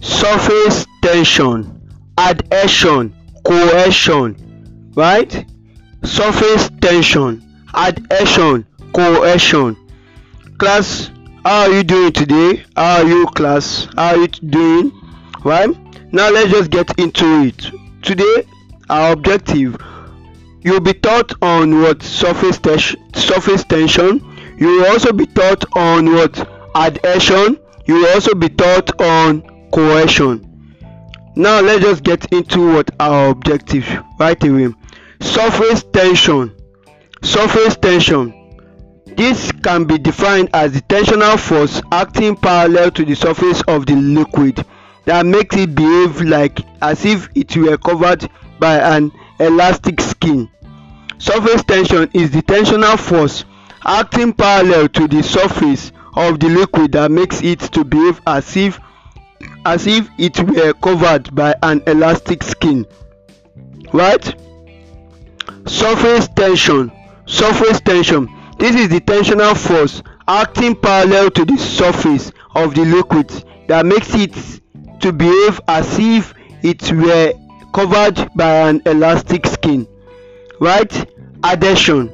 surface tension adhesion cohesion right? Surface tension adhesion cohesion. Class how are you doing today? How are you class? How are you doing? Right? Now let's just get into it. Today our objective you'll be taught on what surface surface tension. You will also be taught on what adhesion. You will also be taught on cohesion now let's just get into what our objective right away. Surface tension. Surface tension. This can be defined as the tensional force acting parallel to the surface of the liquid that makes it behave like as if it were covered by an elastic skin. Surface tension is the tensional force acting parallel to the surface of the liquid that makes it to behave as if as if it were covered by an elastic skin right? Surface tension surface tension. This is the tensional force acting parallel to the surface of the liquid that makes it to behave as if it were covered by an elastic skin right? Adhesion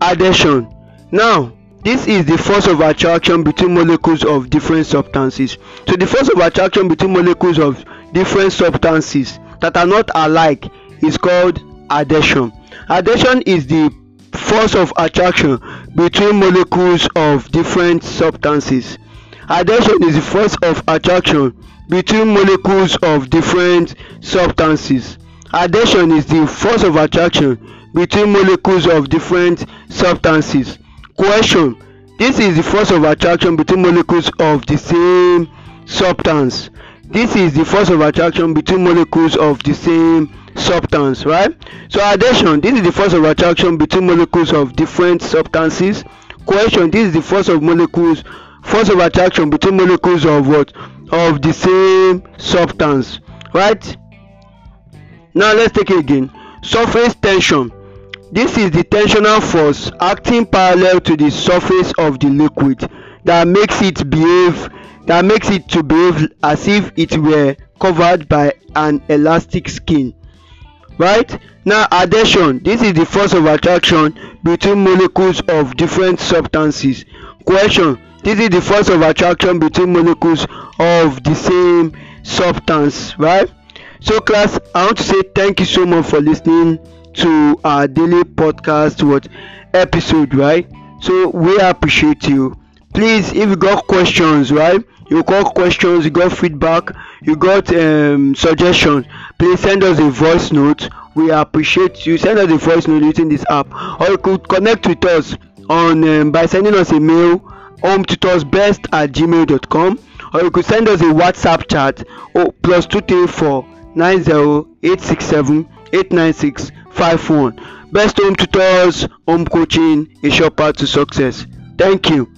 adhesion. Now this is the force of attraction between molecules of different substances. So the force of attraction between molecules of different substances that are not alike is called adhesion. Adhesion is the force of attraction between molecules of different substances. Adhesion is the force of attraction between molecules of different substances. Adhesion is the force of attraction between molecules of different substances cohesion this is the force of attraction between molecules of the same substance. This is the force of attraction between molecules of the same substance right? So adhesion this is the force of attraction between molecules of different substances. Question, this is the force of molecules force of attraction between molecules of what? Of the same substance right? Now let's take it again. Surface tension this is the tensional force acting parallel to the surface of the liquid that makes it behave that makes it to behave as if it were covered by an elastic skin. Right? Now adhesion. This is the force of attraction between molecules of different substances. Cohesion this is the force of attraction between molecules of the same substance right? So class i want to say thank you so much for listening to our daily podcast what episode right? So we appreciate you. Please if you got questions right? You got questions you got feedback you got um, suggestions please send us a voice note. We appreciate you. Send us a voice note using this app. Or you could connect with us on um, by sending us a mail home tutorsbest at gmail.com or you could send us a whatsapp chat oh, plus 234 90 867 896 51 best home tutors home coaching a short path to success. Thank you